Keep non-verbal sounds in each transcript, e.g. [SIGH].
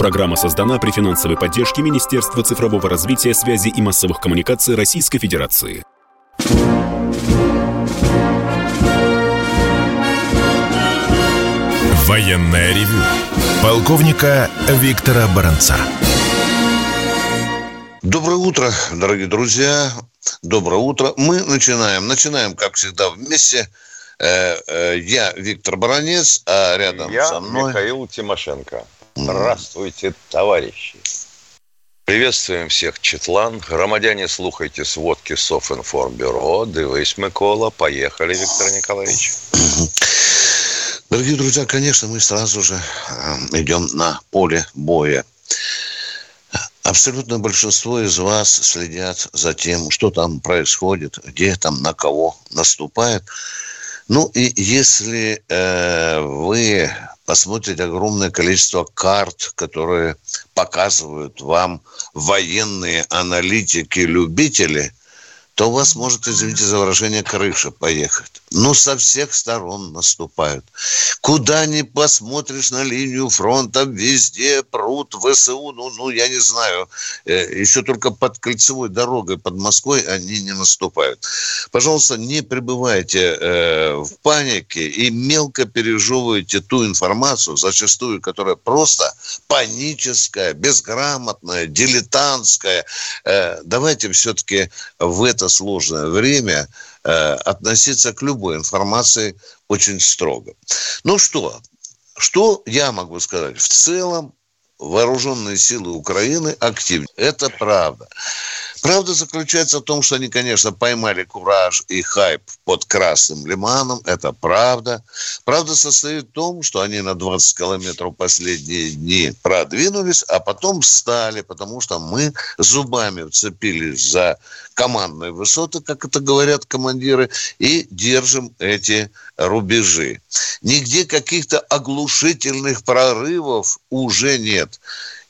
Программа создана при финансовой поддержке Министерства цифрового развития, связи и массовых коммуникаций Российской Федерации. Военная ревю. Полковника Виктора Баранца. Доброе утро, дорогие друзья. Доброе утро. Мы начинаем. Начинаем, как всегда, вместе. Э, э, я Виктор Баранец, а рядом Я со мной... Михаил Тимошенко. Здравствуйте, товарищи. Приветствуем всех, Четлан. Громадяне, слухайте сводки Софинформбюро. Дивись, Микола. Поехали, Виктор Николаевич. Дорогие друзья, конечно, мы сразу же э, идем на поле боя. Абсолютно большинство из вас следят за тем, что там происходит, где там на кого наступает. Ну и если э, вы посмотрите огромное количество карт, которые показывают вам военные аналитики-любители, то у вас может, извините за выражение, крыша поехать. Ну, со всех сторон наступают. Куда ни посмотришь на линию фронта, везде прут ВСУ, ну, ну я не знаю, э, еще только под кольцевой дорогой под Москвой они не наступают. Пожалуйста, не пребывайте э, в панике и мелко пережевывайте ту информацию, зачастую, которая просто паническая, безграмотная, дилетантская. Э, давайте все-таки в это сложное время э, относиться к любой информации очень строго. Ну что, что я могу сказать? В целом вооруженные силы Украины активны. Это правда. Правда заключается в том, что они, конечно, поймали кураж и хайп под Красным Лиманом. Это правда. Правда состоит в том, что они на 20 километров последние дни продвинулись, а потом встали, потому что мы зубами вцепились за командные высоты, как это говорят командиры, и держим эти рубежи. Нигде каких-то оглушительных прорывов уже нет.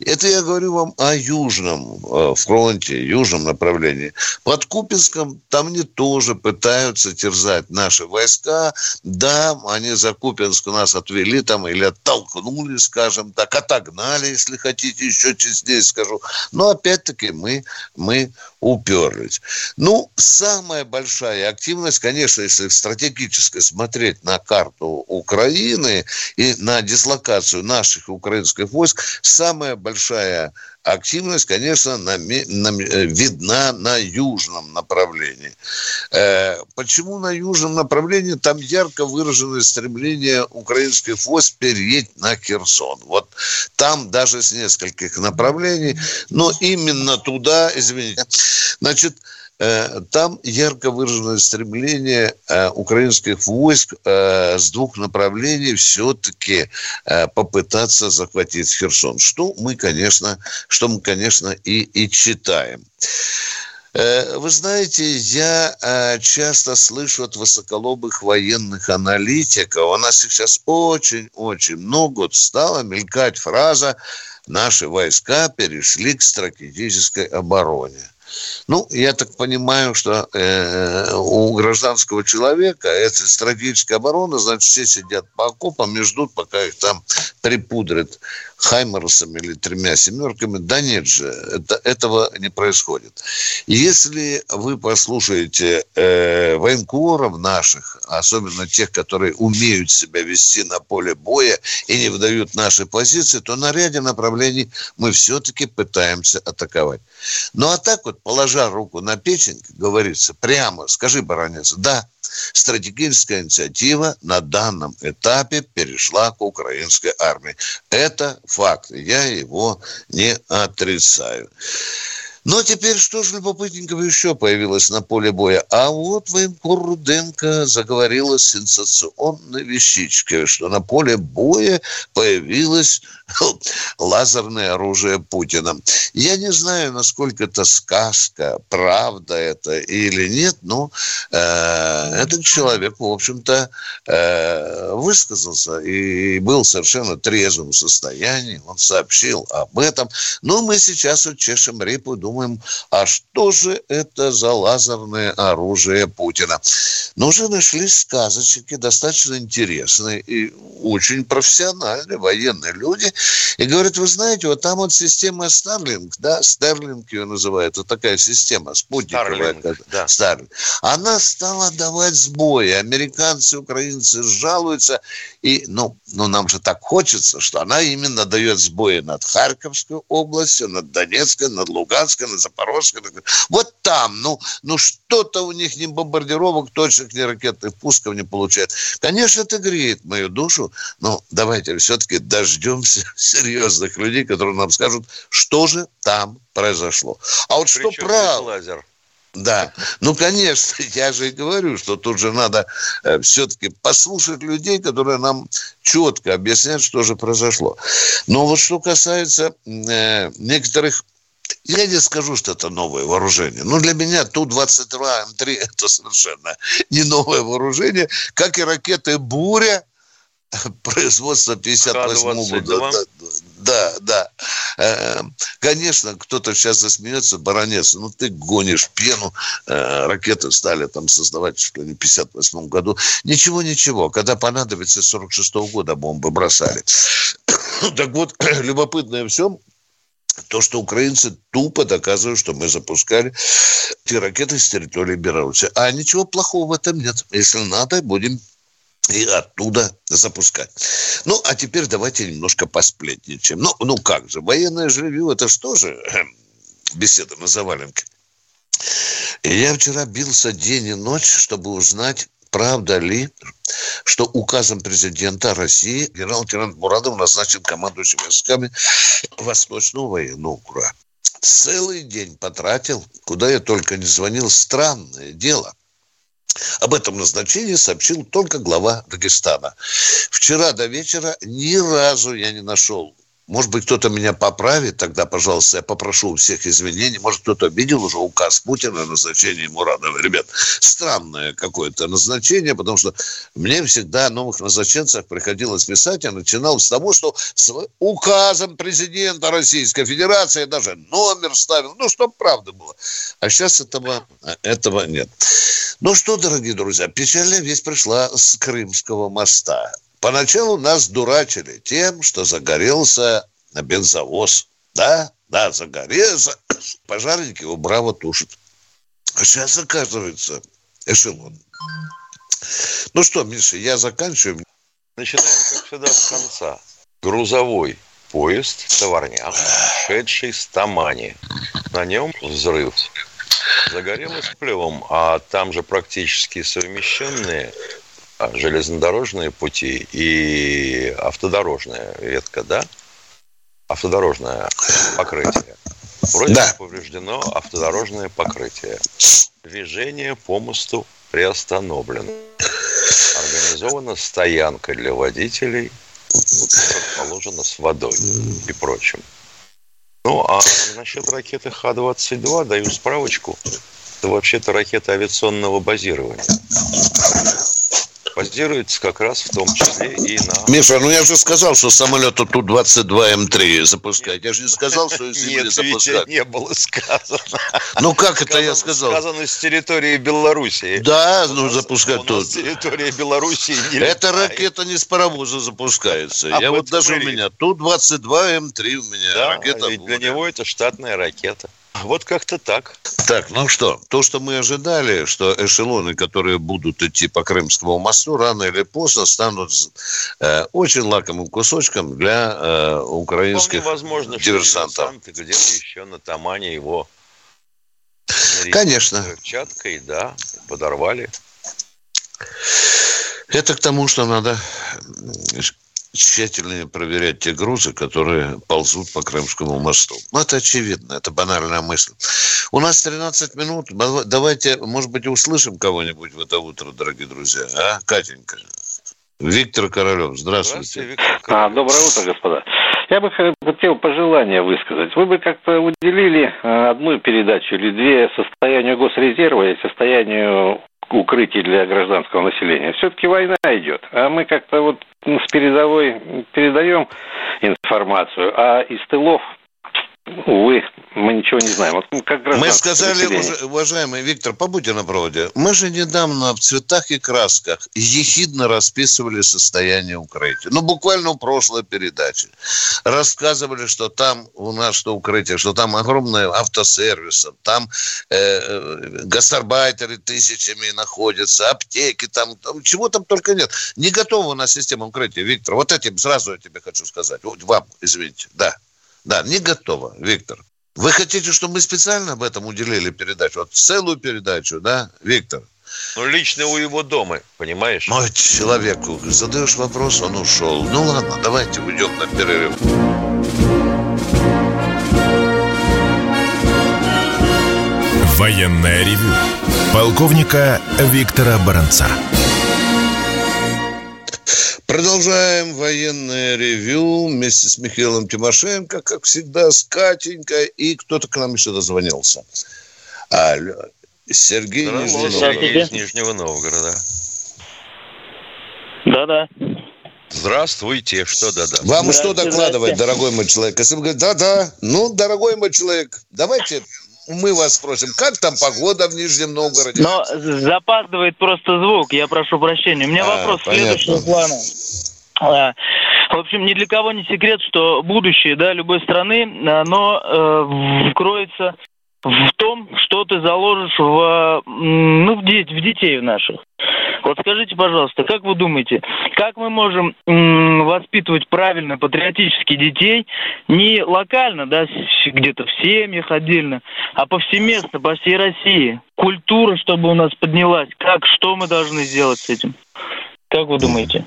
Это я говорю вам о южном э, фронте, южном направлении. Под Купинском там они тоже пытаются терзать наши войска. Да, они за Купинск нас отвели там или оттолкнули, скажем так, отогнали, если хотите, еще честнее скажу. Но опять-таки мы, мы уперлись. Ну, самая большая активность, конечно, если стратегически смотреть на карту Украины и на дислокацию наших украинских войск, самая большая активность, конечно, на, на, э, видна на южном направлении. Э, почему на южном направлении? Там ярко выраженное стремление украинских войск переедь на Херсон. Вот там даже с нескольких направлений, но именно туда, извините, значит, Э, там ярко выраженное стремление э, украинских войск э, с двух направлений все-таки попытаться захватить Херсон. Что мы, конечно, что мы, конечно, и, и читаем. Вы знаете, я часто слышу от высоколобых военных аналитиков, у нас сейчас очень-очень много стала мелькать фраза «наши войска перешли к стратегической обороне». Ну, я так понимаю, что э, у гражданского человека это стратегическая оборона, значит, все сидят по окопам и ждут, пока их там припудрят Хаймерсом или тремя семерками. Да нет же, это, этого не происходит. Если вы послушаете э, военкоров наших, особенно тех, которые умеют себя вести на поле боя и не выдают наши позиции, то на ряде направлений мы все-таки пытаемся атаковать. Ну а так вот, положа руку на печень, говорится, прямо, скажи, баронец, да, стратегическая инициатива на данном этапе перешла к украинской армии. Это факт. Я его не отрицаю. Но теперь что же любопытненького еще появилось на поле боя? А вот военкор Руденко заговорила сенсационной вещичкой, что на поле боя появилось [LAUGHS] лазерное оружие Путина. Я не знаю, насколько это сказка, правда это или нет, но э, этот человек, в общем-то, э, высказался и был совершенно трезвом состоянии. Он сообщил об этом. Но мы сейчас вот чешем репу, думаем, думаем, а что же это за лазерное оружие Путина? Но уже нашлись сказочники, достаточно интересные и очень профессиональные военные люди. И говорят, вы знаете, вот там вот система Starlink, да, Starlink ее называют, вот такая система, спутниковая. Starlink, да. Starlink. Она стала давать сбои. Американцы, украинцы жалуются. И, ну, ну, нам же так хочется, что она именно дает сбои над Харьковской областью, над Донецкой, над Луганской, над Запорожской. Вот там, ну, ну что-то у них ни бомбардировок, точных, ни ракетных пусков не получает. Конечно, это греет мою душу, но давайте все-таки дождемся [LAUGHS] серьезных людей, которые нам скажут, что же там произошло. А вот Причем что правда... Лазер? Да, ну, конечно, [LAUGHS] я же и говорю, что тут же надо э, все-таки послушать людей, которые нам четко объяснят, что же произошло. Но вот что касается э, некоторых я не скажу, что это новое вооружение. Но для меня Ту-22 М3 это совершенно не новое вооружение, как и ракеты «Буря», [LAUGHS] производства 58 года. Да, да. Э, конечно, кто-то сейчас засмеется, баронец, ну ты гонишь пену, э, ракеты стали там создавать что ли в 58 году. Ничего, ничего, когда понадобится 46 -го года бомбы бросали. [COUGHS] так вот, [CLEARS THROAT] любопытное все, то, что украинцы тупо доказывают, что мы запускали эти ракеты с территории Беларуси. А ничего плохого в этом нет. Если надо, будем и оттуда запускать. Ну, а теперь давайте немножко посплетничаем. Ну, ну как же, военное же это что же беседа на заваленке. Я вчера бился день и ночь, чтобы узнать, правда ли, что указом президента России генерал-лейтенант Мурадов назначен командующим войсками Восточного военного округа. Целый день потратил, куда я только не звонил. Странное дело. Об этом назначении сообщил только глава Дагестана. Вчера до вечера ни разу я не нашел может быть, кто-то меня поправит, тогда, пожалуйста, я попрошу у всех извинений. Может, кто-то видел уже указ Путина о назначении Мурадова. Ребят, странное какое-то назначение, потому что мне всегда о новых назначенцах приходилось писать. Я начинал с того, что с указом президента Российской Федерации даже номер ставил. Ну, чтобы правда было. А сейчас этого, этого нет. Ну что, дорогие друзья, печальная весть пришла с Крымского моста. Поначалу нас дурачили тем, что загорелся бензовоз. Да, да, загорелся. [COUGHS] Пожарники его браво тушат. А сейчас, оказывается, эшелон. Ну что, Миша, я заканчиваю. Начинаем, как всегда, с конца. Грузовой поезд товарняк, шедший с Тамани. На нем взрыв. Загорелось плевом, а там же практически совмещенные железнодорожные пути и автодорожная ветка, да? Автодорожное покрытие. Вроде да. повреждено автодорожное покрытие. Движение по мосту приостановлено. Организована стоянка для водителей, расположена с водой и прочим. Ну, а насчет ракеты Х-22 даю справочку. Это вообще-то ракета авиационного базирования базируется как раз в том числе и на... Миша, ну я же сказал, что самолет Ту-22М3 запускать. Я же не сказал, что из земли Нет, запускать. не было сказано. Ну как это я сказал? Сказано с территории Белоруссии. Да, ну запускать тут. с территории Белоруссии не Эта ракета не с паровоза запускается. А я вот даже у меня Ту-22М3 у меня да, ракета. Ведь для него это штатная ракета. Вот как-то так. Так, ну что, то, что мы ожидали, что эшелоны, которые будут идти по Крымскому мосту, рано или поздно станут э, очень лакомым кусочком для э, украинских Вполне возможно, диверсантов. Что где-то еще на Тамане его Конечно. Чаткой, да, подорвали. Это к тому, что надо тщательнее проверять те грузы, которые ползут по Крымскому мосту. Ну, это очевидно, это банальная мысль. У нас 13 минут. Давайте, может быть, услышим кого-нибудь в это утро, дорогие друзья. А, Катенька? Виктор Королев, здравствуйте. здравствуйте Виктор А, доброе утро, господа. Я бы хотел пожелание высказать. Вы бы как-то уделили э, одну передачу или две состоянию госрезерва и состоянию укрытий для гражданского населения. Все-таки война идет, а мы как-то вот с передовой передаем информацию, а из тылов увы, мы ничего не знаем. Вот как мы сказали, уже, уважаемый Виктор, побудьте на проводе. Мы же недавно в цветах и красках ехидно расписывали состояние укрытия. Ну, буквально в прошлой передаче. Рассказывали, что там у нас что укрытие, что там огромное автосервисы, там э, э, гастарбайтеры тысячами находятся, аптеки, там, там чего там только нет. Не готова у нас система укрытия, Виктор. Вот этим сразу я тебе хочу сказать. Вам, извините, да. Да, не готова, Виктор. Вы хотите, чтобы мы специально об этом уделили передачу? Вот целую передачу, да, Виктор? Ну, лично у его дома, понимаешь? Мой человеку задаешь вопрос, он ушел. Ну, ладно, давайте уйдем на перерыв. Военная ревю. Полковника Виктора Баранца. Продолжаем военное ревю вместе с Михаилом Тимошенко, как всегда, с Катенькой, и кто-то к нам еще дозвонился. Алло. Сергей Нижний Сергей из Нижнего Новгорода. Да-да. Здравствуйте, что да-да. Вам что докладывать, дорогой мой человек? Если вы говорите, да-да, ну, дорогой мой человек, давайте мы вас спросим, как там погода в Нижнем Новгороде? Но запаздывает просто звук, я прошу прощения. У меня а, вопрос понятно. следующего плана. А, в общем, ни для кого не секрет, что будущее да, любой страны, оно э, кроется в том, что ты заложишь в, ну, в, деть, в детей наших. Вот скажите, пожалуйста, как вы думаете, как мы можем воспитывать правильно патриотических детей не локально, да, где-то в семьях отдельно, а повсеместно, по всей России? Культура, чтобы у нас поднялась. Как, что мы должны сделать с этим? Как вы думаете?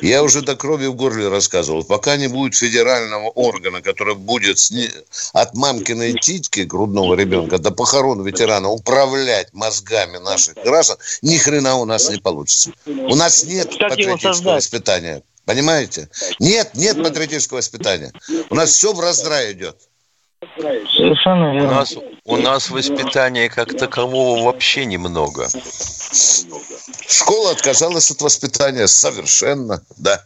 Я уже до крови в горле рассказывал. Пока не будет федерального органа, который будет сни... от мамкиной титьки грудного ребенка до похорон ветерана управлять мозгами наших граждан, ни хрена у нас не получится. У нас нет как патриотического воспитания. Понимаете? Нет, нет патриотического воспитания. У нас все в раздрае идет. Совершенно верно. У нас, у нас воспитания как такового вообще немного. Школа отказалась от воспитания совершенно, да.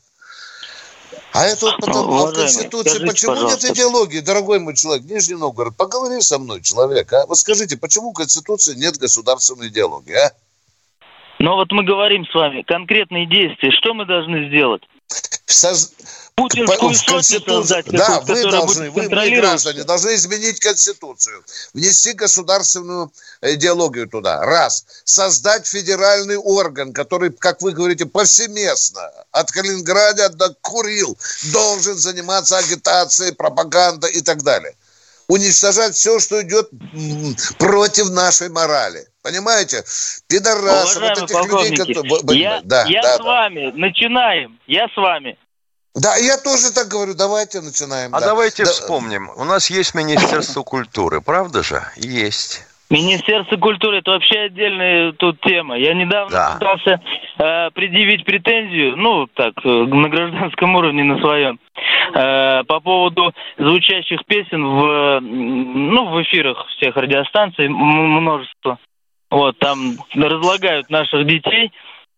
А это вот потом ну, а в Конституции. Скажите, почему пожалуйста. нет идеологии, дорогой мой человек, Нижний Новгород? Поговори со мной, человек, а? Вот скажите, почему в Конституции нет государственной идеологии, а? Ну вот мы говорим с вами конкретные действия. Что мы должны сделать? Соз... Путинскую в Конституцию. Да, вы должны, вы, граждане, должны изменить Конституцию, внести государственную идеологию туда. Раз. Создать федеральный орган, который, как вы говорите, повсеместно, от Калининграда до Курил, должен заниматься агитацией, пропагандой и так далее. Уничтожать все, что идет против нашей морали. Понимаете? Пидорасы, вот этих людей, которые... Я, да, я да, с да. вами, начинаем, я с вами. Да, я тоже так говорю. Давайте начинаем. А да. давайте да. вспомним. У нас есть Министерство культуры, правда же? Есть. Министерство культуры это вообще отдельная тут тема. Я недавно да. пытался э, предъявить претензию, ну так, э, на гражданском уровне на своем, э, по поводу звучащих песен в, ну, в эфирах всех радиостанций множество. Вот, там разлагают наших детей.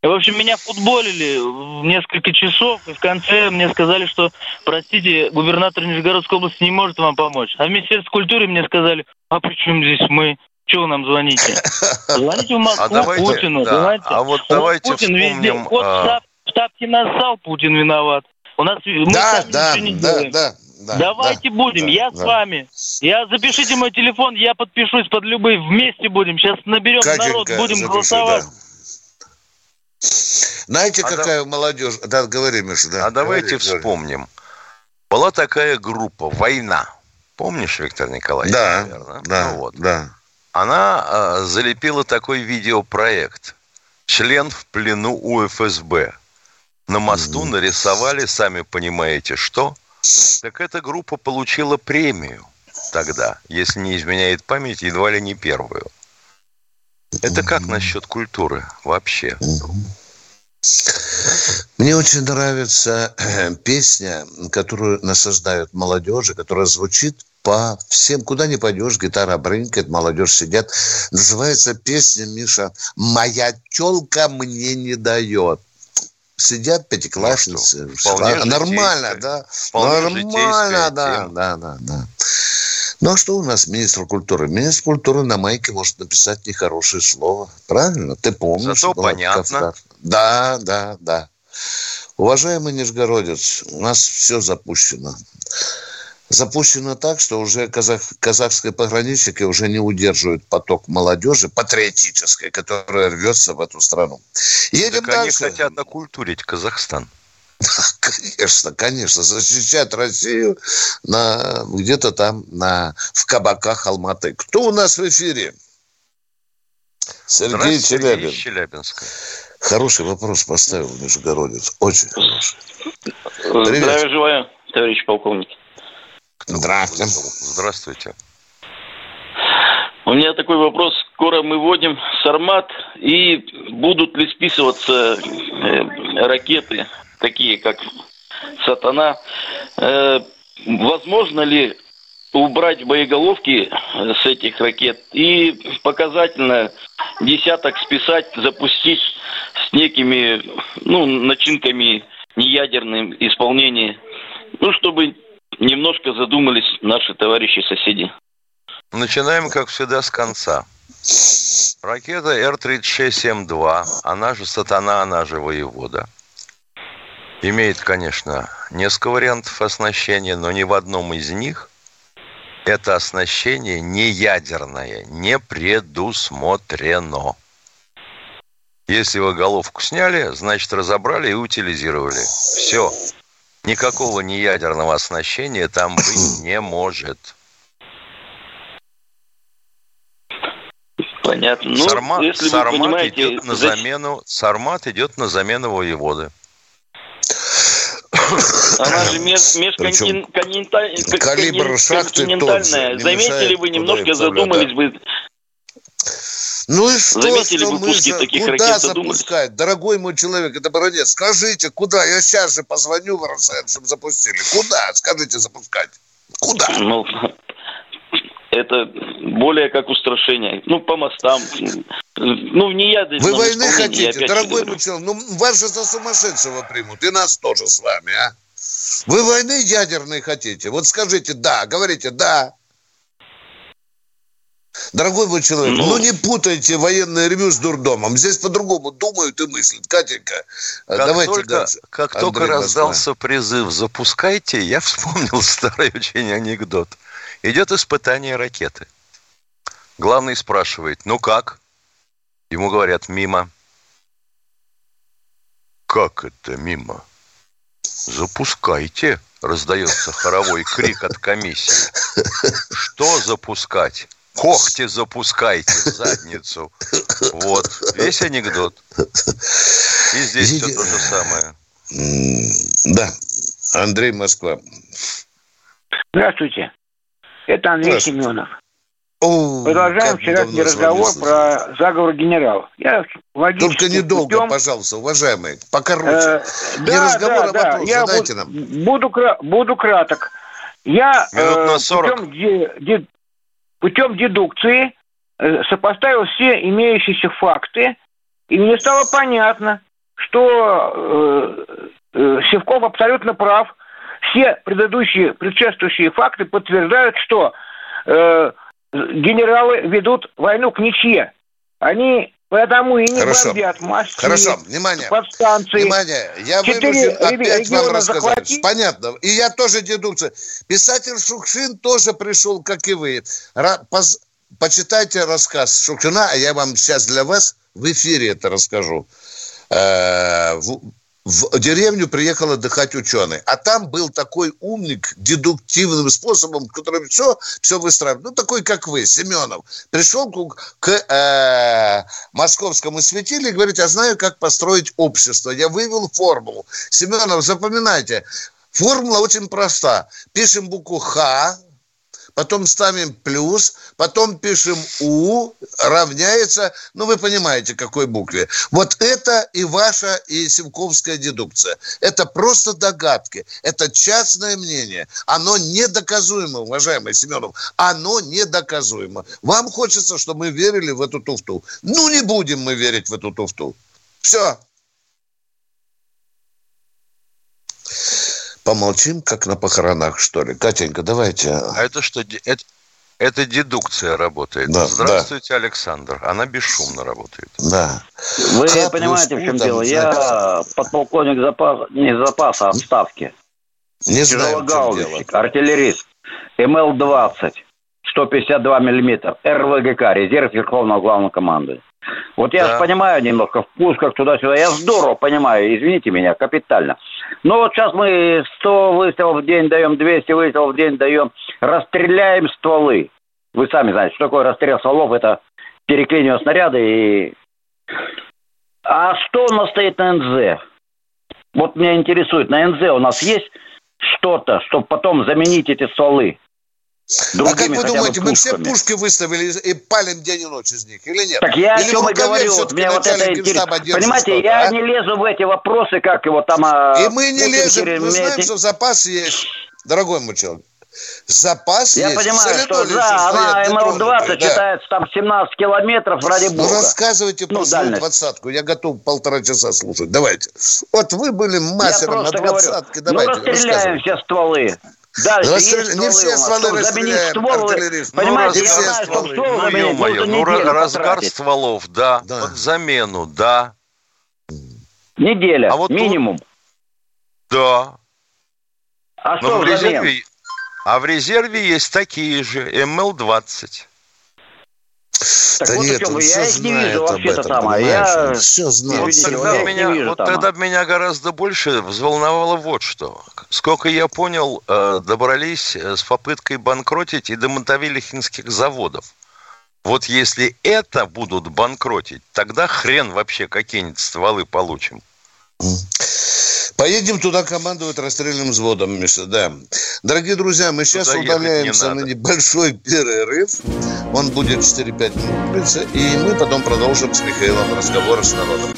И, в общем, меня футболили несколько часов, и в конце мне сказали, что, простите, губернатор Нижегородской области не может вам помочь. А в Министерстве культуры мне сказали, а при чем здесь мы? Чего вы нам звоните? [LAUGHS] Звоните в Москву а давайте, Путину. Да. Давайте. А вот давайте Путин вспомним... Везде. Вот а... в тапке нассал, Путин виноват. У нас мы да, да, не да, делаем. да, да, Давайте да, будем, да, я да. с вами. Я запишите мой телефон, я подпишусь под любые. Вместе будем. Сейчас наберем Катенька, народ, будем запиши, голосовать. Да. Знаете, а какая да... молодежь... Да, говори, Миша, да. А давайте говори, вспомним. Говори. Была такая группа «Война». Помнишь, Виктор Николаевич? Да, наверное? да, ну, вот. да. Она э, залепила такой видеопроект. Член в плену у ФСБ. На мосту mm-hmm. нарисовали, сами понимаете, что. Так эта группа получила премию тогда, если не изменяет память, едва ли не первую. Это как насчет культуры вообще? Мне очень нравится э, песня, которую насаждают молодежи, которая звучит по всем, куда не пойдешь, гитара брынкает, молодежь сидят. Называется песня, Миша, «Моя телка мне не дает». Сидят пятиклассницы. Ну, Нормально, да? Вполне Нормально, да, да, да, да. Ну а что у нас министр культуры? Министр культуры на майке может написать нехорошее слово. Правильно? Ты помнишь? Зато понятно. Кавказ. Да, да, да. Уважаемый Нижегородец, у нас все запущено. Запущено так, что уже казах, казахские пограничники уже не удерживают поток молодежи патриотической, которая рвется в эту страну. Едем так дальше. они хотят окультурить Казахстан. [LAUGHS] Конечно, конечно, защищать Россию на, где-то там на, в кабаках Алматы. Кто у нас в эфире? Сергей Челябин. Челябинска. Хороший вопрос поставил Нижегородец. Очень хороший. Привет. Здравия желаю, товарищ полковник. Здравствуйте. Здравствуйте. У меня такой вопрос. Скоро мы вводим Сармат, и будут ли списываться э, ракеты, такие как Сатана? Э, возможно ли убрать боеголовки с этих ракет и показательно десяток списать, запустить с некими ну, начинками неядерным исполнением, ну, чтобы немножко задумались наши товарищи-соседи. Начинаем, как всегда, с конца. Ракета Р-36М2, она же «Сатана», она же «Воевода», имеет, конечно, несколько вариантов оснащения, но ни в одном из них это оснащение не ядерное, не предусмотрено. Если вы головку сняли, значит разобрали и утилизировали. Все. Никакого неядерного оснащения там быть [COUGHS] не может. Понятно. Ну, Сармат, если Сармат понимаете, идет на замену, Сармат идет на замену воеводы. Она же межконтинентальная. [COUGHS] Калибр шахты Заметили вы, немножко задумались бы ну и что, Заметили что мы за... таких куда запускать? Дорогой мой человек, это баронец, скажите, куда? Я сейчас же позвоню в РСН, чтобы запустили. Куда, скажите, запускать? Куда? Ну, это более как устрашение. Ну, по мостам. Ну, не я. Вы войны хотите, дорогой мой человек? Ну, вас же за сумасшедшего примут. И нас тоже с вами, а? Вы войны ядерной хотите? Вот скажите «да», говорите «да». Дорогой мой человек, ну, ну не путайте военное ревю с дурдомом. Здесь по-другому думают и мыслят. Катенька, как давайте только, дальше. Как Андрей только раздался призыв «запускайте», я вспомнил [LAUGHS] старый очень анекдот. Идет испытание ракеты. Главный спрашивает, ну как? Ему говорят, мимо. Как это мимо? Запускайте, раздается хоровой крик от комиссии. Что запускать? Когти запускайте в задницу. Вот. Весь анекдот. И здесь Видите... все то же самое. Да. Андрей Москва. Здравствуйте. Это Андрей Семенов. О, Продолжаем вчерашний разговор про заговор генералов. Я Только недолго, путем... пожалуйста, уважаемые, покороче. Э, Не да, разговор, а да, а вопрос. Я Задайте буду, нам. Буду, буду краток. Я Минут на 40. Э, путем путем дедукции э, сопоставил все имеющиеся факты, и мне стало понятно, что э, э, Севков абсолютно прав. Все предыдущие, предшествующие факты подтверждают, что э, генералы ведут войну к ничье. Они Поэтому и не Хорошо. бомбят Москве, Хорошо, внимание. подстанции. Внимание, я Четыре вынужден опять вам рассказать. Захватить. Понятно. И я тоже дедукция. Писатель Шукшин тоже пришел, как и вы. Поз... Почитайте рассказ Шукшина, а я вам сейчас для вас в эфире это расскажу. Э, в деревню приехал отдыхать ученый. А там был такой умник дедуктивным способом, который все, все выстраивает. Ну, такой, как вы, Семенов. Пришел к, к э, московскому светилу и говорит, я знаю, как построить общество. Я вывел формулу. Семенов, запоминайте, формула очень проста. Пишем букву «Х», потом ставим плюс, потом пишем У, равняется, ну, вы понимаете, какой букве. Вот это и ваша, и Симковская дедукция. Это просто догадки, это частное мнение. Оно недоказуемо, уважаемый Семенов, оно недоказуемо. Вам хочется, чтобы мы верили в эту туфту. Ну, не будем мы верить в эту туфту. Все. Помолчим, как на похоронах, что ли. Катенька, давайте. А это что? Это, Это дедукция работает. Да, Здравствуйте, Александр. Она бесшумно работает. Да. Вы Как понимаете, в чем там дело? Я подполковник запаса, не запаса, а отставки. Не знаю. Тяжелогаубищик, артиллерист. МЛ-20, 152 миллиметра. РВГК, резерв Верховного Главного Команды. Вот я Да. ж понимаю немножко в пусках туда-сюда. Я здорово понимаю, извините меня, капитально. Но вот сейчас мы 100 выстрелов в день даем, 200 выстрелов в день даем. Расстреляем стволы. Вы сами знаете, что такое расстрел стволов. Это переклинивание снаряда и... А что у нас стоит на НЗ? Вот меня интересует, на НЗ у нас есть что-то, чтобы потом заменить эти стволы? А как другими вы думаете, мы все пушки выставили и палим день и ночь из них, или нет? Так я Или о чем и говорю. Вот меня вот это держит Понимаете, я а? не лезу в эти вопросы, как его там... а, И мы не Путин лезем, мы знаем, эти- что запас есть, дорогой мой человек. Запас Я есть. понимаю, что да, она стоят МЛ-20 нетронутые, да. считается там 17 километров, ради Ну, бога. рассказывайте Ну, про свою двадцатку. Я готов полтора часа слушать. Давайте. Вот вы были мастером на двадцатке. ну Давайте, расстреляем рассказывайте. все стволы. Дальше Расстрел- есть не стволы все стволы Чтобы заменить расстреляем, ствол, вы- артиллерист. Ну, Понимаете, я все знаю, что стволы. ствол Ну, заменить ё-моё, нужно ну, разгар потратить. стволов, да. Да. Под замену, да. Неделя, А вот тут- минимум. Да. А Но что в резерве, а в резерве есть такие же, МЛ-20. Так Да вот нет, он вы. все Я их не вижу об вообще-то там. А я... Все знает. Вот тогда Тогда я меня, вижу вот там, тогда а. меня гораздо больше взволновало вот что. Сколько я понял, э, добрались э, с попыткой банкротить и до мотовилихинских заводов. Вот если это будут банкротить, тогда хрен вообще какие-нибудь стволы получим. Поедем туда командовать расстрельным взводом, Миша, да. Дорогие друзья, мы сейчас Туда удаляемся не на небольшой перерыв. Он будет 4-5 минут длиться, и мы потом продолжим с Михаилом разговор с народом.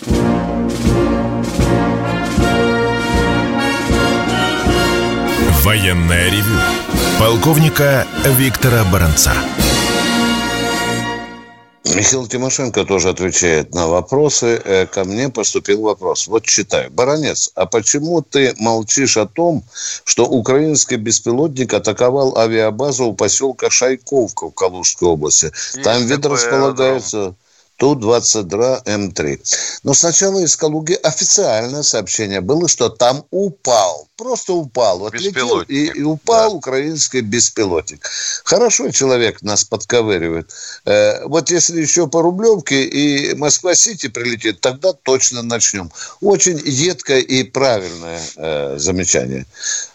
Военное ревю полковника Виктора Баранца. Михаил Тимошенко тоже отвечает на вопросы. Э, Ко мне поступил вопрос. Вот читаю. Баронец, а почему ты молчишь о том, что украинский беспилотник атаковал авиабазу у поселка Шайковка в Калужской области? Там Есть ведь такой располагается Ту-22М3. Но сначала из Калуги официальное сообщение было, что там упал. Просто упал. Отлетел и, и упал да. украинский беспилотник. Хорошо человек нас подковыривает. Э, вот если еще по Рублевке и Москва-Сити прилетит, тогда точно начнем. Очень едкое и правильное э, замечание.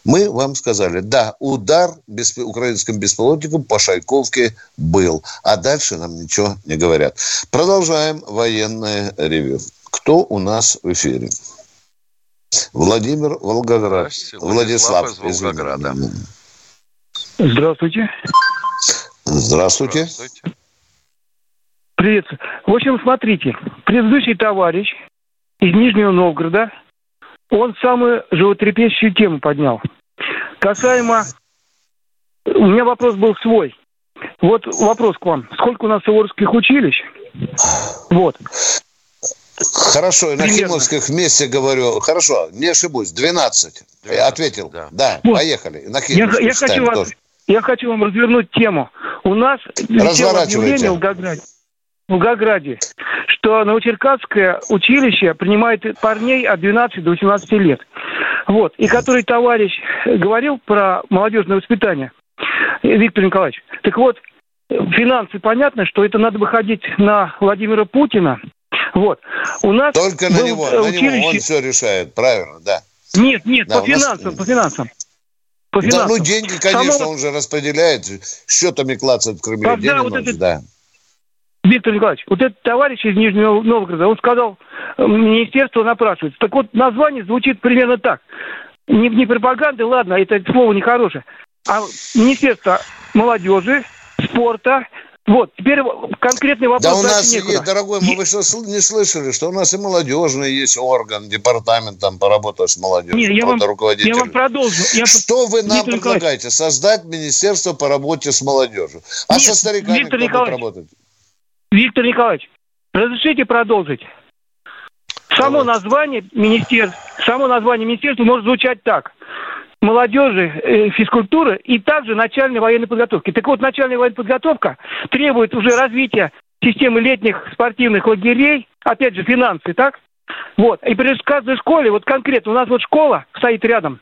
Мы вам сказали, да, удар беспи- украинским беспилотником по Шайковке был. А дальше нам ничего не говорят. Продолжаем военное ревю. Кто у нас в эфире? Владимир Волгоград. Здравствуйте, Владислав, Владислав из. Волгограда. Здравствуйте. Здравствуйте. Здравствуйте. Привет. В общем, смотрите, предыдущий товарищ из Нижнего Новгорода, он самую животрепещущую тему поднял. Касаемо... У меня вопрос был свой. Вот вопрос к вам. Сколько у нас суворовских училищ? Вот. Хорошо, на. Химовских вместе говорю. Хорошо, не ошибусь, 12. 12, Ответил. да. Да, Вот. поехали. На Я, я хочу вас, тоже. я хочу вам развернуть тему. У нас объявление в Волгограде, в Волгограде, что Новочеркасское училище принимает парней от 12 до 18 лет. Вот. И который товарищ говорил про молодежное воспитание, Виктор Николаевич. Так вот, финансы понятно, что это надо выходить на Владимира Путина. Вот. У нас Только на него, э, на него училище- он все решает, правильно, да. Нет, нет, Да, по у нас- финансам, по финансам. По Да, финансам. ну деньги, конечно, Само- он же распределяет, счетами клацает в Кремле. Когда вот этот- да. Виктор Николаевич, вот этот товарищ из Нижнего Новгорода, он сказал, министерство напрашивается. Так вот, название звучит примерно так. Не, не пропаганда, ладно, это слово нехорошее, а Министерство молодежи, спорта. Вот, теперь конкретный вопрос Да у нас некуда. есть, дорогой мой, вы что, не слышали, что у нас и молодежный есть орган, департамент там по работе с молодежью, Не, я вам, я вам продолжу. Я... Что вы нам Виктор Николаевич, предлагаете? Создать министерство по работе с молодежью. А Нет, со стариками Виктор кто будет Николаевич, работать? Виктор Николаевич, разрешите продолжить? Само название министерства, само название министерства может звучать так. Молодежи э, физкультуры и также начальной военной подготовки. Так вот, начальная военная подготовка требует уже развития системы летних спортивных лагерей, опять же, финансы, так? Вот. И при каждой школе, вот конкретно, у нас вот школа стоит рядом,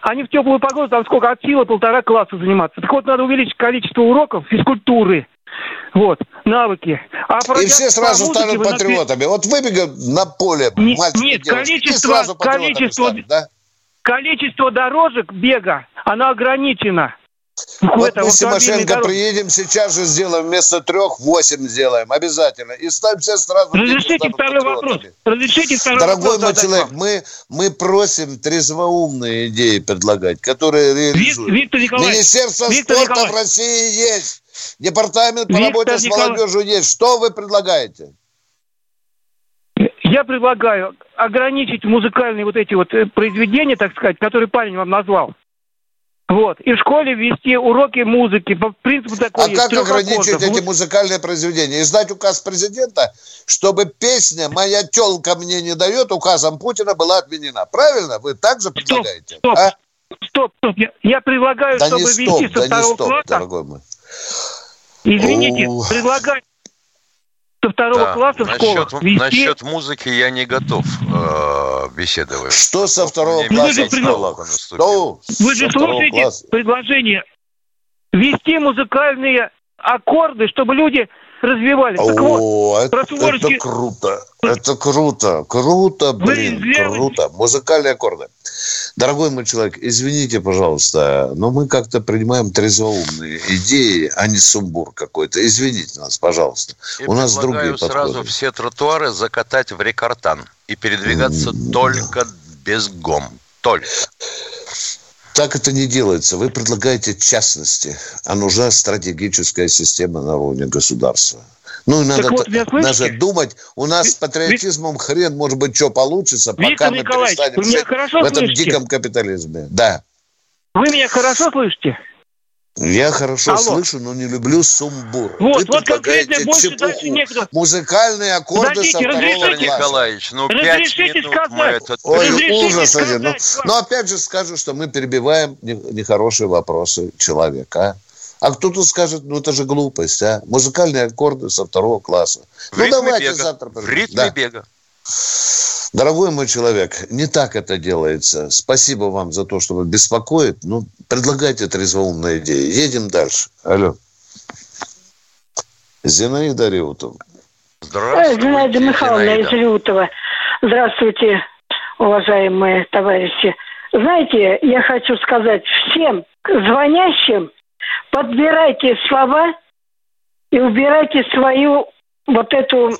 они в теплую погоду, там сколько, от силы полтора класса заниматься. Так вот, надо увеличить количество уроков физкультуры, вот, навыки. А и все сразу станут патриотами. Вот выбегают на поле нет, мальчики Нет, количество, количество, станут, да? Количество дорожек бега, оно ограничено. Вот мы с Тимошенко приедем, сейчас же сделаем вместо трех восемь сделаем, обязательно. И ставим все сразу... Разрешите второй вопрос. Разрешите второй Дорогой вопрос, мой человек, мы, мы просим трезвоумные идеи предлагать, которые реализуют. Виктор Николаевич, Министерство Виктор спорта Николаевич. в России есть. Департамент по Виктор работе с Николаевич. молодежью есть. Что вы предлагаете? Я предлагаю ограничить музыкальные вот эти вот э, произведения, так сказать, которые парень вам назвал. Вот. И в школе ввести уроки музыки по принципу такой А есть, как ограничить аккордов. эти музыкальные произведения? Издать указ президента, чтобы песня «Моя телка мне не дает» указом Путина была отменена. Правильно? Вы так же предлагаете? Стоп, А? стоп, стоп. Я, я предлагаю, Да чтобы не ввести стоп, со да второго стоп, класса. дорогой мой. Извините, О. предлагаю со второго Да, класса в школах насчет, ввести... насчет музыки я не готов э, беседовать. Что со второго Мне класса в школах? наступил. Ну, Вы же слушаете класса. предложение ввести музыкальные аккорды, чтобы люди развивались. Так вот, О, это, про Суворовский- это круто. Это круто. Круто, Вы блин, извините. круто. Музыкальные аккорды. Дорогой мой человек, извините, пожалуйста, но мы как-то принимаем трезвоумные идеи, а не сумбур какой-то. Извините нас, пожалуйста. И У нас другие предлагаю сразу подходы. все тротуары закатать в рекортан и передвигаться только без гом. Только. Так это не делается. Вы предлагаете частности, а нужна стратегическая система на уровне государства. Ну, и надо, вот, надо думать, у нас с патриотизмом хрен, может быть, что получится, пока Виктор мы Николаевич, перестанем вы меня жить хорошо в этом слышите? диком капитализме. Да. вы меня хорошо слышите? Я хорошо Алло. слышу, но не люблю сумбур. Вот, Вы вот конкретно больше чепуху. дальше некуда. Музыкальные аккорды Подождите, со второго разрешите? Николаевич, ну Разрешите минут мы сказать? этот... Ой, Разрешите ужас один. Ну, сказать вам? но опять же скажу, что мы перебиваем не- нехорошие вопросы человека. А кто-то скажет, ну это же глупость, а? Музыкальные аккорды со второго класса. В ну давайте бега. завтра. В ритме Да. бега. Дорогой мой человек, не так это делается. Спасибо вам за то, что вы беспокоит. Ну, предлагайте трезвоумные идеи. Едем дальше. Алло. Зинаида Реутова. Здравствуйте, Зинаида Михайловна из Зинаида. Лютова. Здравствуйте, уважаемые товарищи. Знаете, я хочу сказать всем звонящим, подбирайте слова и убирайте свою вот эту,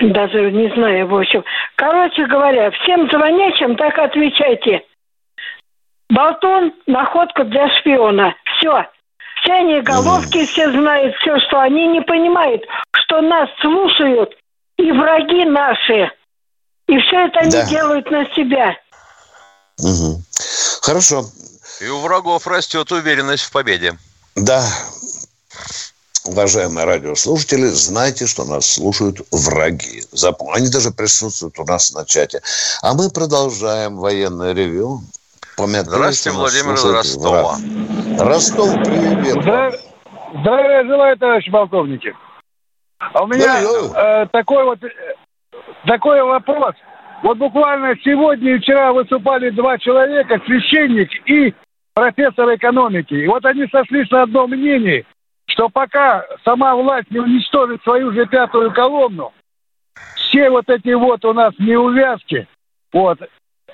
даже не знаю, в общем. Короче говоря, всем звонящим так отвечайте. Болтун, находка для шпиона. Все. Все они головки все знают, все, что они не понимают, что нас слушают и враги наши. И все это они Да. делают на себя. Мгм. Хорошо. И у врагов растет уверенность в победе. Да. Уважаемые радиослушатели, знайте, что нас слушают враги. Запом- Они даже присутствуют у нас на чате. А мы продолжаем военное ревю. Помятые, Здравствуйте, Владимир Ростова. враг. Ростов, привет. Здравия, здравия желаю, товарищ полковники. А у меня э, такой вот э, такой вопрос. Вот буквально сегодня и вчера выступали два человека, священник и профессор экономики. И вот они сошлись на одном мнении, что пока сама власть не уничтожит свою же пятую колонну, все вот эти вот у нас неувязки, вот,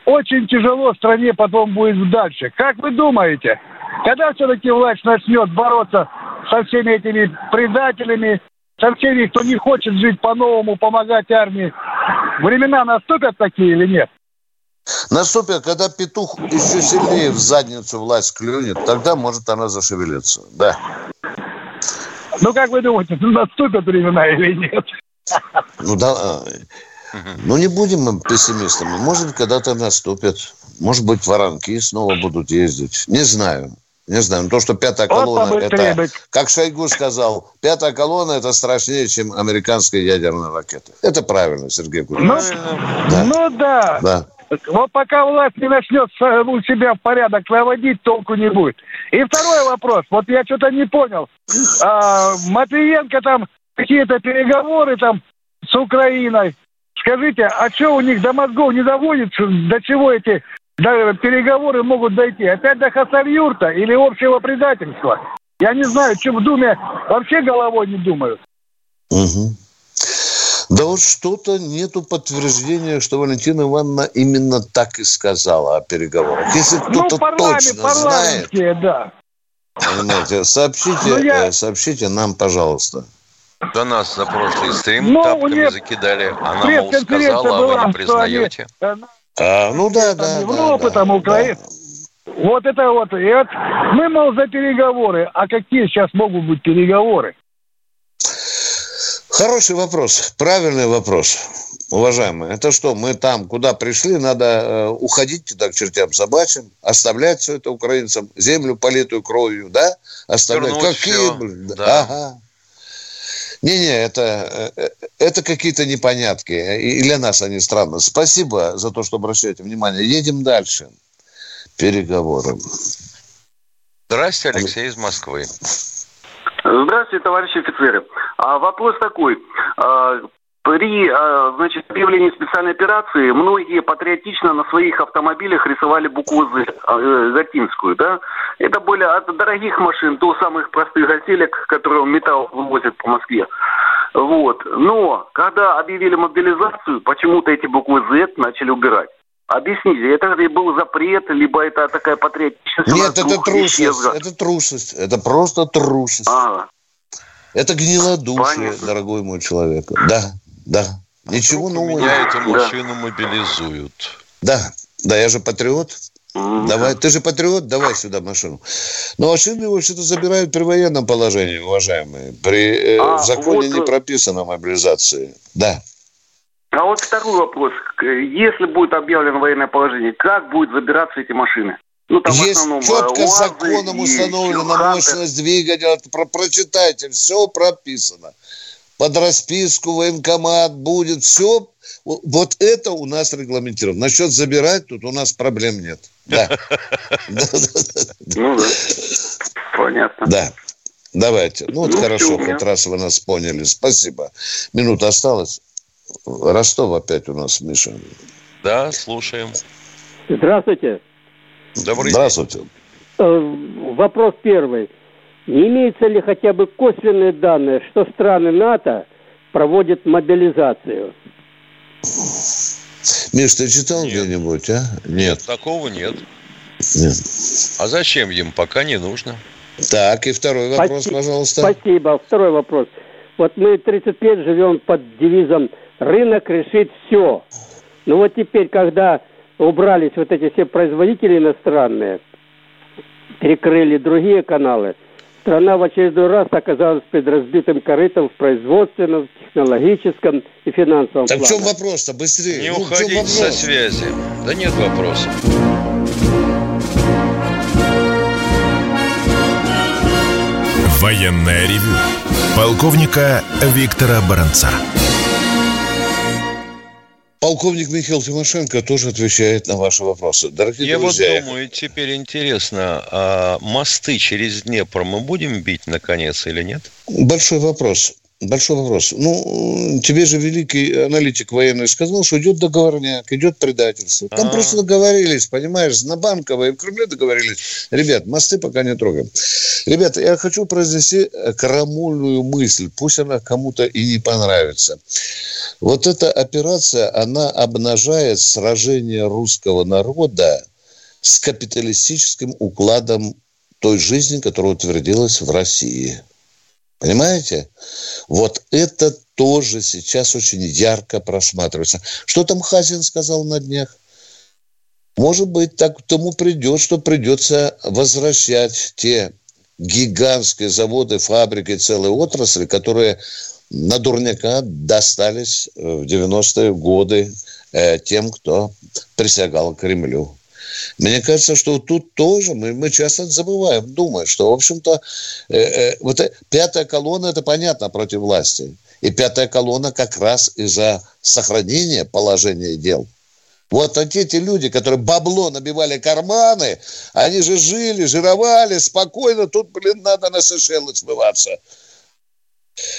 очень тяжело стране потом будет дальше. Как вы думаете, когда все-таки власть начнет бороться со всеми этими предателями, со всеми, кто не хочет жить по-новому, помогать армии, времена наступят такие или нет? Наступит, когда петух еще сильнее в задницу власть клюнет, тогда может она зашевелиться. Да. Ну, как вы думаете, [LAUGHS] наступят времена или нет? Ну да. Ну не будем мы пессимистами. Может, когда-то наступит. Может быть, воронки снова будут ездить. Не знаю. Не знаю. Но то, что пятая Вот колонна, побыстрее это, быть. как Шойгу сказал, пятая колонна это страшнее, чем американская ядерная ракета. Это правильно, Сергей Ну, Кузьмич. Да. ну да. Да. Вот пока власть не начнет у себя в порядок наводить, толку не будет. И второй вопрос. Вот я что-то не понял. А, Матвиенко там какие-то переговоры там с Украиной. Скажите, а что у них до мозгов не доводит? До чего эти до, переговоры могут дойти? Опять до Хасавюрта или общего предательства? Я не знаю, что в Думе вообще головой не думают. Угу. Да вот что-то нету подтверждения, что Валентина Ивановна именно так и сказала о переговорах. Если ну, кто-то ну, точно знает, да. понимаете, сообщите, ну, я... Э, сообщите нам, пожалуйста. До нас за прошлый стрим ну, тапками нет. закидали. Она, мол, сказала, а вы не признаете. Они, а, ну да, да. Европы, да, там, Украина. Да. Вот это вот. И вот. Мы, мол, за переговоры. А какие сейчас могут быть переговоры? Хороший вопрос, правильный вопрос, уважаемые. Это что, мы там, куда пришли, надо э, уходить туда к чертям собачьим, оставлять все это украинцам, землю политую кровью, да? Оставлять. Вернуть Какие? Все. Да. Ага. Не-не, это, э, это какие-то непонятки. И для нас они странные. Спасибо за то, что обращаете внимание. Едем дальше. Переговоры. Здравствуйте, Алексей из Москвы. Здравствуйте, товарищи офицеры. А, вопрос такой. А, при а, значит, объявлении специальной операции многие патриотично на своих автомобилях рисовали букву «З», э, латинскую, да? Это были от дорогих машин до самых простых газелек, которые металл вывозят по Москве. Вот. Но когда объявили мобилизацию, почему-то эти буквы «З» начали убирать. Объясните, это был запрет, либо это такая патриотичность? Нет, это трусость. Это трусость. Это просто трусость. А. Это гнилодушие, Понятно. дорогой мой человек. Да, да. Ничего нового. Меня эту машину да. мобилизуют. Да, да, я же патриот. Давай, ты же патриот, давай сюда машину. Но машины вообще-то забирают при военном положении, уважаемые. При, э, а, в законе вот... не прописано мобилизации. Да. А вот второй вопрос. Если будет объявлено военное положение, как будут забираться эти машины? Ну, там Есть четко законом установлена мощность двигателя. Про прочитайте, все прописано. Под расписку военкомат будет, все. Вот это у нас регламентировано. Насчет забирать тут у нас проблем нет. [LAUGHS] Да. Ну да. Понятно. Да. Давайте. Ну, вот ну, хорошо, хоть раз вы нас поняли. Спасибо. Минута осталась. Ростов опять у нас, Миша. Да, слушаем. Здравствуйте. Добрый Здравствуйте. день. Э, вопрос первый. Не имеется ли хотя бы косвенные данные, что страны НАТО проводят мобилизацию? Миш, ты читал где-нибудь, а? Нет. нет. Такого нет. Нет. А зачем им? Пока не нужно. Так, и второй вопрос, Спасибо. пожалуйста. Спасибо. Второй вопрос. Вот мы 30 лет живем под девизом «Рынок решит все». Ну вот теперь, когда убрались вот эти все производители иностранные, перекрыли другие каналы, страна в очередной раз оказалась перед разбитым корытом в производственном, технологическом и финансовом так плане. в чем вопрос-то? Быстрее. Не ну, уходите со связи. Да нет вопросов. Военная ревю. Полковника Виктора Баранца. Полковник Михаил Тимошенко тоже отвечает на ваши вопросы. Дорогие Я друзья, вот думаю, теперь интересно, а мосты через Днепр мы будем бить наконец или нет? Большой вопрос. Большой вопрос. Ну, тебе же великий аналитик военный сказал, что идет договорняк, идет предательство. Там А-а-а. просто договорились, понимаешь, на Банково и в Кремле договорились. Ребят, мосты пока не трогаем. Ребята, я хочу произнести крамольную мысль, пусть она кому-то и не понравится. Вот эта операция, она обнажает сражение русского народа с капиталистическим укладом той жизни, которая утвердилась в России. Понимаете? Вот это тоже сейчас очень ярко просматривается. Что там Хазин сказал на днях? Может быть, так к тому придет, что придется возвращать те гигантские заводы, фабрики, целые отрасли, которые на дурняка достались э, в 90-е годы э, тем, кто присягал Кремлю. Мне кажется, что тут тоже мы, мы часто забываем, думая, что, в общем-то, э, э, вот э, пятая колонна, это понятно, против власти. И пятая колонна как раз из-за сохранения положения дел. Вот эти люди, которые бабло набивали карманы, они же жили, жировали спокойно. Тут, блин, надо на Сейшелы смываться.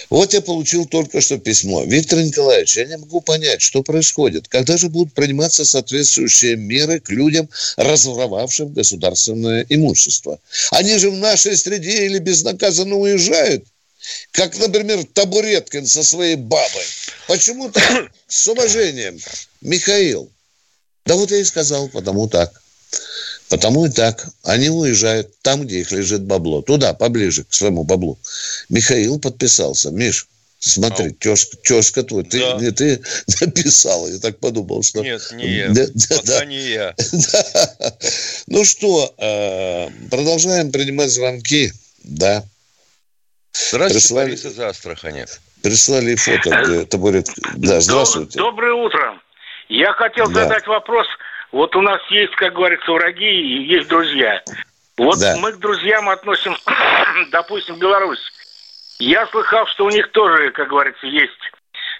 Вот я получил только что письмо. Виктор Николаевич, я не могу понять, что происходит. Когда же будут приниматься соответствующие меры к людям, разворовавшим государственное имущество? Они же в нашей среде или безнаказанно уезжают. Как, например, Табуреткин со своей бабой. Почему-то с уважением. Михаил. Да вот я и сказал, потому так. Потому и так. Они уезжают там, где их лежит бабло. Туда, поближе к своему баблу. Михаил подписался. Миш, смотри, тезка, тезка твой, ты, Да. не ты [LAUGHS] написал. Я так подумал, что... Нет, не [LAUGHS] я. Да, да, Пока да. не я. Да. [LAUGHS] Ну что, э, продолжаем принимать звонки. Да. Здравствуйте, Прислали, Борис из Астрахани. прислали фото, где табурет. Да, здравствуйте. Доброе утро. Я хотел Да. задать вопрос. Вот у нас есть, как говорится, враги и есть друзья. Вот Да. мы к друзьям относим, [CLEARS THROAT] допустим, Беларусь. Я слыхал, что у них тоже, как говорится, есть,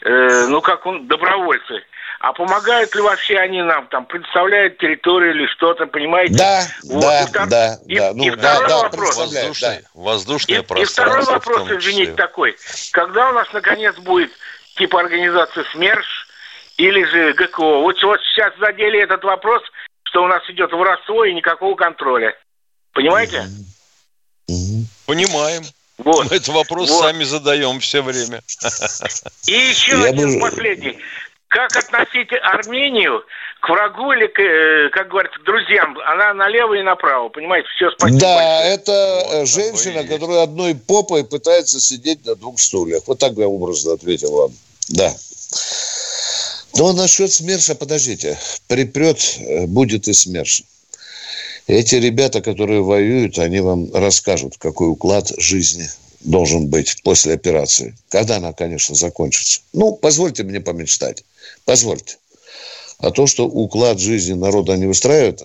э, ну как он, добровольцы. А помогают ли вообще они нам, там, представляют территорию или что-то, понимаете? Да, Вот. да, И втор- да, и- да. Ну, и да, второй да, вопрос. представляю, Воздушное, воздушное И, и пространство. второй в вопрос, извините, такой. Когда у нас, наконец, будет типа организация СМЕРШ или же ГКО? Вот, вот сейчас задели этот вопрос, что у нас идет воровство и никакого контроля. Понимаете? Понимаем. Вот. Мы этот вопрос Вот. сами задаем все время. И еще Я один бы- последний. Как относить Армению к врагу или, к, э, как говорится, к друзьям? Она налево и направо, понимаете? Все, спасибо Да, большое. это э, женщина, которая одной попой пытается сидеть на двух стульях. Вот так я образно ответил вам. Да. Но насчет СМЕРШа, подождите. Припрет, э, будет и СМЕРШ. Эти ребята, которые воюют, они вам расскажут, какой уклад жизни должен быть после операции. Когда она, конечно, закончится. Ну, позвольте мне помечтать. Позвольте. А то, что уклад жизни народа не выстраивают,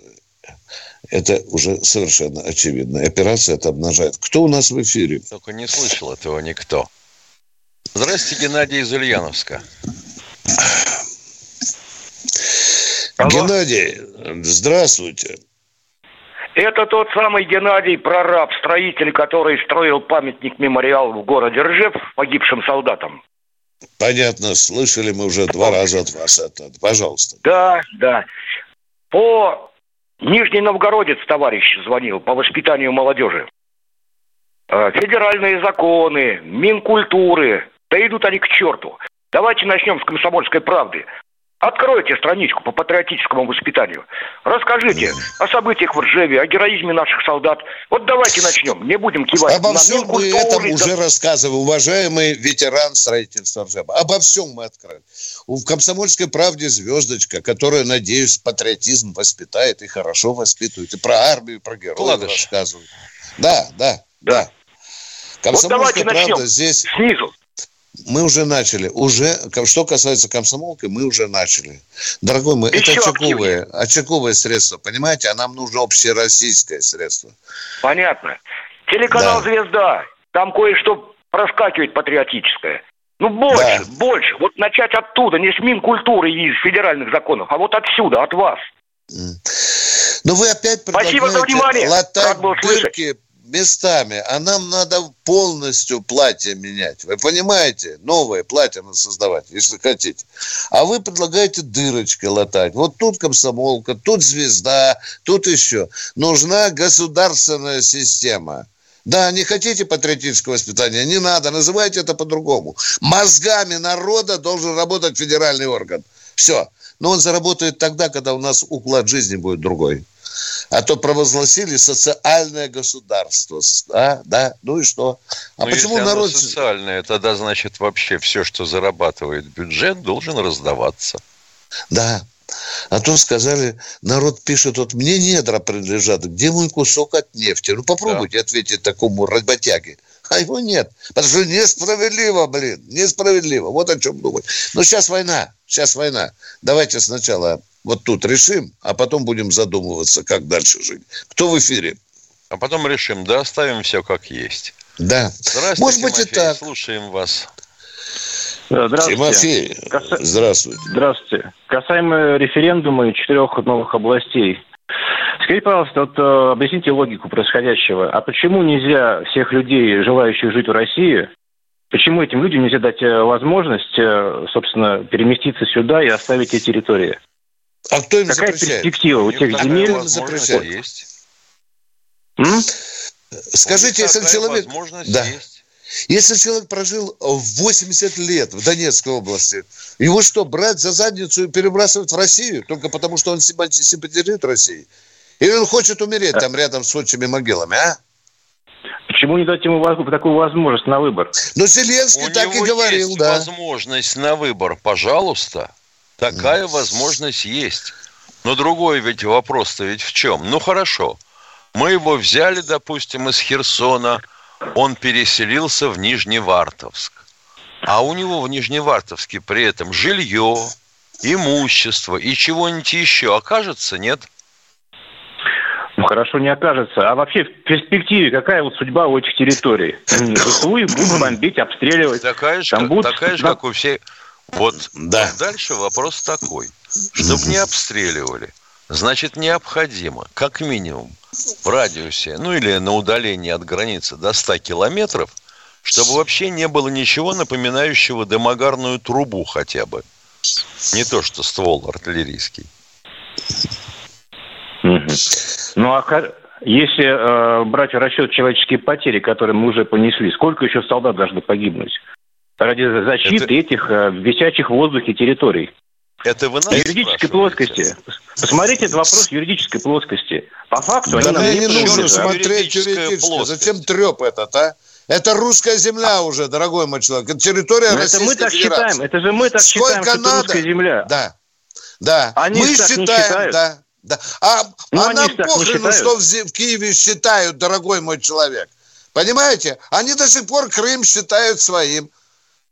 это уже совершенно очевидно. Операция это обнажает. Кто у нас в эфире? Только не слышал этого никто. Здравствуйте, Геннадий из Ульяновска. Геннадий, здравствуйте. Это тот самый Геннадий, прораб, строитель, который строил памятник мемориал в городе Ржев погибшим солдатам. Понятно, слышали мы уже два раза от вас это. Пожалуйста. Да, да. По Нижний Новгородец товарищ звонил по воспитанию молодежи. Э, Федеральные законы, Минкультуры, да идут они к черту. Давайте начнем с комсомольской правды. Откройте страничку по патриотическому воспитанию. Расскажите о событиях в Ржеве, о героизме наших солдат. Вот давайте начнем. Не будем кивать Обо на всем мы этом да- уже рассказываем, уважаемый ветеран строительства Ржева. Обо всем мы откроем. В «Комсомольской правде» звездочка, которая, надеюсь, патриотизм воспитает и хорошо воспитывает. И про армию, и про героев Вкладыш. рассказывает. Да, да, да. Вот давайте «Комсомольская правда» начнем здесь... снизу. Мы уже начали. Уже, что касается комсомолки, мы уже начали. Дорогой мой, это очаговое, очаговое средство, понимаете? А нам нужно общероссийское средство. Понятно. Телеканал Да. «Звезда». Там кое-что проскакивает патриотическое. Ну, больше, больше. Вот начать оттуда, не с Минкультуры и из федеральных законов, а вот отсюда, от вас. Но вы опять Спасибо за предлагаете внимание. латать был слышать. Местами, а нам надо полностью платье менять. Вы понимаете? Новое платье надо создавать, если хотите. А вы предлагаете дырочкой латать. Вот тут комсомолка, тут звезда, тут еще. Нужна государственная система. Да, не хотите патриотического воспитания? Не надо, называйте это по-другому. Мозгами народа должен работать федеральный орган. Все. Но он заработает тогда, когда у нас уклад жизни будет другой. А то провозгласили социальное государство. А, да, ну и что? А Ну, почему если оно народ... социальное, тогда значит вообще все, что зарабатывает бюджет, должен раздаваться. Да. А то сказали, народ пишет, вот мне недра принадлежат, где мой кусок от нефти? Ну попробуйте ответить такому работяге. А его нет. Потому что несправедливо, блин, несправедливо. Вот о чем думать. Но сейчас война, сейчас война. Давайте сначала вот тут решим, а потом будем задумываться, как дальше жить. Кто в эфире? А потом решим, да оставим все как есть. Да. Здравствуйте, Может быть и Тимофей, так. Слушаем вас. Здравствуйте. Тимофей, Каса... здравствуйте. Здравствуйте. Касаемо референдума и четырех новых областей. Скажите, пожалуйста, вот э, объясните логику происходящего. А почему нельзя всех людей, желающих жить в России, почему этим людям нельзя дать э, возможность, э, собственно, переместиться сюда и оставить эти территории? А кто им Какая запрещает? перспектива у тех земель? есть. Скажите, если человек... возможность Да. есть. Если человек прожил 80 лет в Донецкой области, его что, брать за задницу и перебрасывать в Россию только потому, что он симпати- симпатизирует России? Или он хочет умереть там рядом с отчими могилами, а? Почему не дать ему такую возможность на выбор? Ну, Зеленский У так и него говорил, есть да. возможность на выбор, пожалуйста. Такая возможность есть. Но другой ведь вопрос-то ведь в чем? Ну хорошо, мы его взяли, допустим, из Херсона, он переселился в Нижневартовск. А у него в Нижневартовске при этом жилье, имущество и чего-нибудь еще окажется, нет? Ну, хорошо, не окажется. А вообще, в перспективе, какая вот судьба у этих территорий? Их будут бомбить, обстреливать. Такая же, Там будут- такая же да. как у всех. Вот Да. дальше вопрос такой. Чтобы не обстреливали, значит, необходимо, как минимум, в радиусе, ну или на удалении от границы до 100 километров, чтобы вообще не было ничего напоминающего дымогарную трубу хотя бы. Не то, что ствол артиллерийский. Ну, а если э, брать в расчет человеческие потери, которые мы уже понесли, сколько еще солдат должны погибнуть ради защиты этих э, висячих в воздухе территорий? Это вы В юридической плоскости. Посмотрите этот вопрос юридической плоскости. По факту Да они нам не не нужно принадлежат. смотреть юридически. Зачем треп этот, а? Это русская земля уже, дорогой мой человек. Это территория Но это Российской мы так Федерации. считаем. Это же мы так Сколько считаем, что это надо? русская земля. Да. Да. Они мы не считаем, считают. да. Да. А, Ну, а нам похрену, считают. что в, в Киеве считают, дорогой мой человек. Понимаете? Они до сих пор Крым считают своим.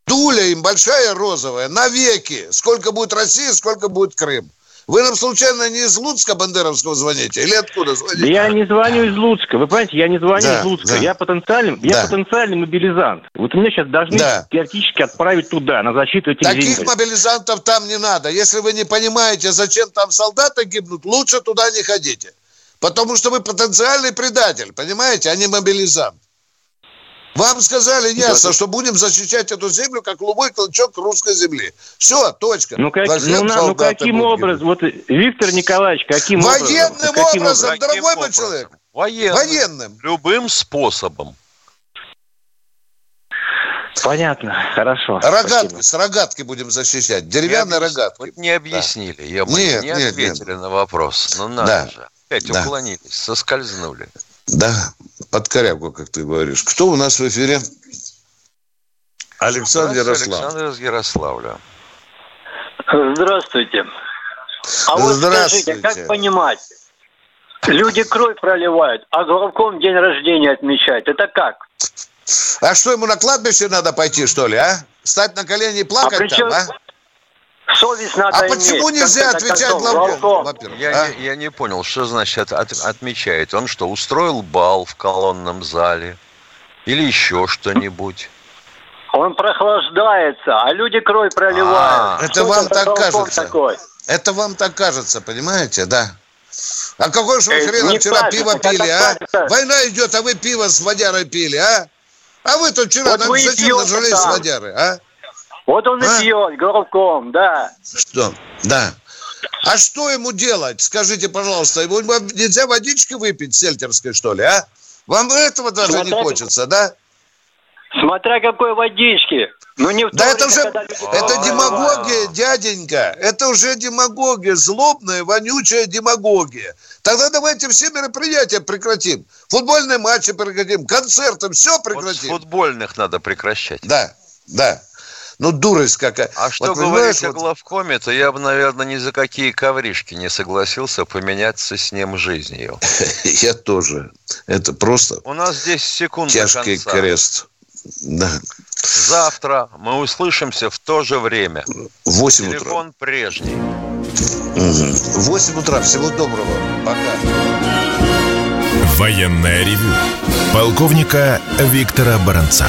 Дуля им большая розовая, навеки. Сколько будет Россия, сколько будет Крым. Вы нам случайно не из Луцка Бандеровского звоните? Или откуда Да звоните? я не звоню из Луцка. Вы понимаете, я не звоню Да, из Луцка. да. Я потенциальный, я Да. потенциальный мобилизант. Вот меня сейчас должны Да. теоретически отправить туда, на защиту этих Таких мобилизантов там не надо. Если вы не понимаете, зачем там солдаты гибнут, лучше туда не ходите. Потому что вы потенциальный предатель, понимаете, а не мобилизант. Вам сказали ясно, что будем защищать эту землю, как любой клочок русской земли. Все, точка. Ну, как- Зачем ну, на- ну, каким образом? Вот, Виктор Николаевич, каким образом? Военным Каким образом, образом? дорогой мой человек. Военным. Военным. Любым способом. Понятно, хорошо. Рогатки, с рогатки будем защищать. Деревянные Не объяс- рогатки. Вот не объяснили, я Нет, не нет, ответили на вопрос. Ну надо Да. же. Опять Да. уклонились, соскользнули. Да, под корягу, как ты говоришь. Кто у нас в эфире? Александр Ярослав. Александр из Ярославля. Здравствуйте. А вот Здравствуйте. скажите, как понимать? Люди кровь проливают, а главком день рождения отмечает. Это как? А что, ему на кладбище надо пойти, что ли, а? Стать на колени и плакать А при чем- там, а? Совесть надо А иметь. почему нельзя отвечать концов, главком? Во-первых, Я, а? не, я не понял, что значит от- отмечает. Он что, устроил бал в колонном зале? Или еще что-нибудь? Он прохлаждается, а люди кровь проливают. А, это вам так кажется. Такой? Это вам так кажется, понимаете, да? А какой же вы Э, хрена не вчера кажется, пиво пили, а? кажется. Война идет, а вы пиво с водярой пили, а? А вы тут вчера Вот нам зачем с водяры, а? Вот он А? и пьет главком, да. Что? Да. А что ему делать? Скажите, пожалуйста, ему нельзя водички выпить сельтерской, что ли, а? Вам этого даже не Смотря- хочется, да? Смотря какой водички. Ну не в Да это уже, люди это демагогия, дяденька. Это уже демагогия, злобная, вонючая демагогия. Тогда давайте все мероприятия прекратим. Футбольные матчи прекратим, концерты, все Вот с прекратим. футбольных надо прекращать. Да, да. Ну, дурость какая. А что Вот говорить понимаешь, о вот- главкоме, то я бы, наверное, ни за какие ковришки не согласился поменяться с ним жизнью. [LAUGHS] Я тоже. Это просто У нас здесь секунда тяжкий крест. Да. Завтра мы услышимся в то же время. В 8 утра. Телефон прежний. Мгм. В 8 утра. Всего доброго. Пока. Военное ревю полковника Виктора Баранца.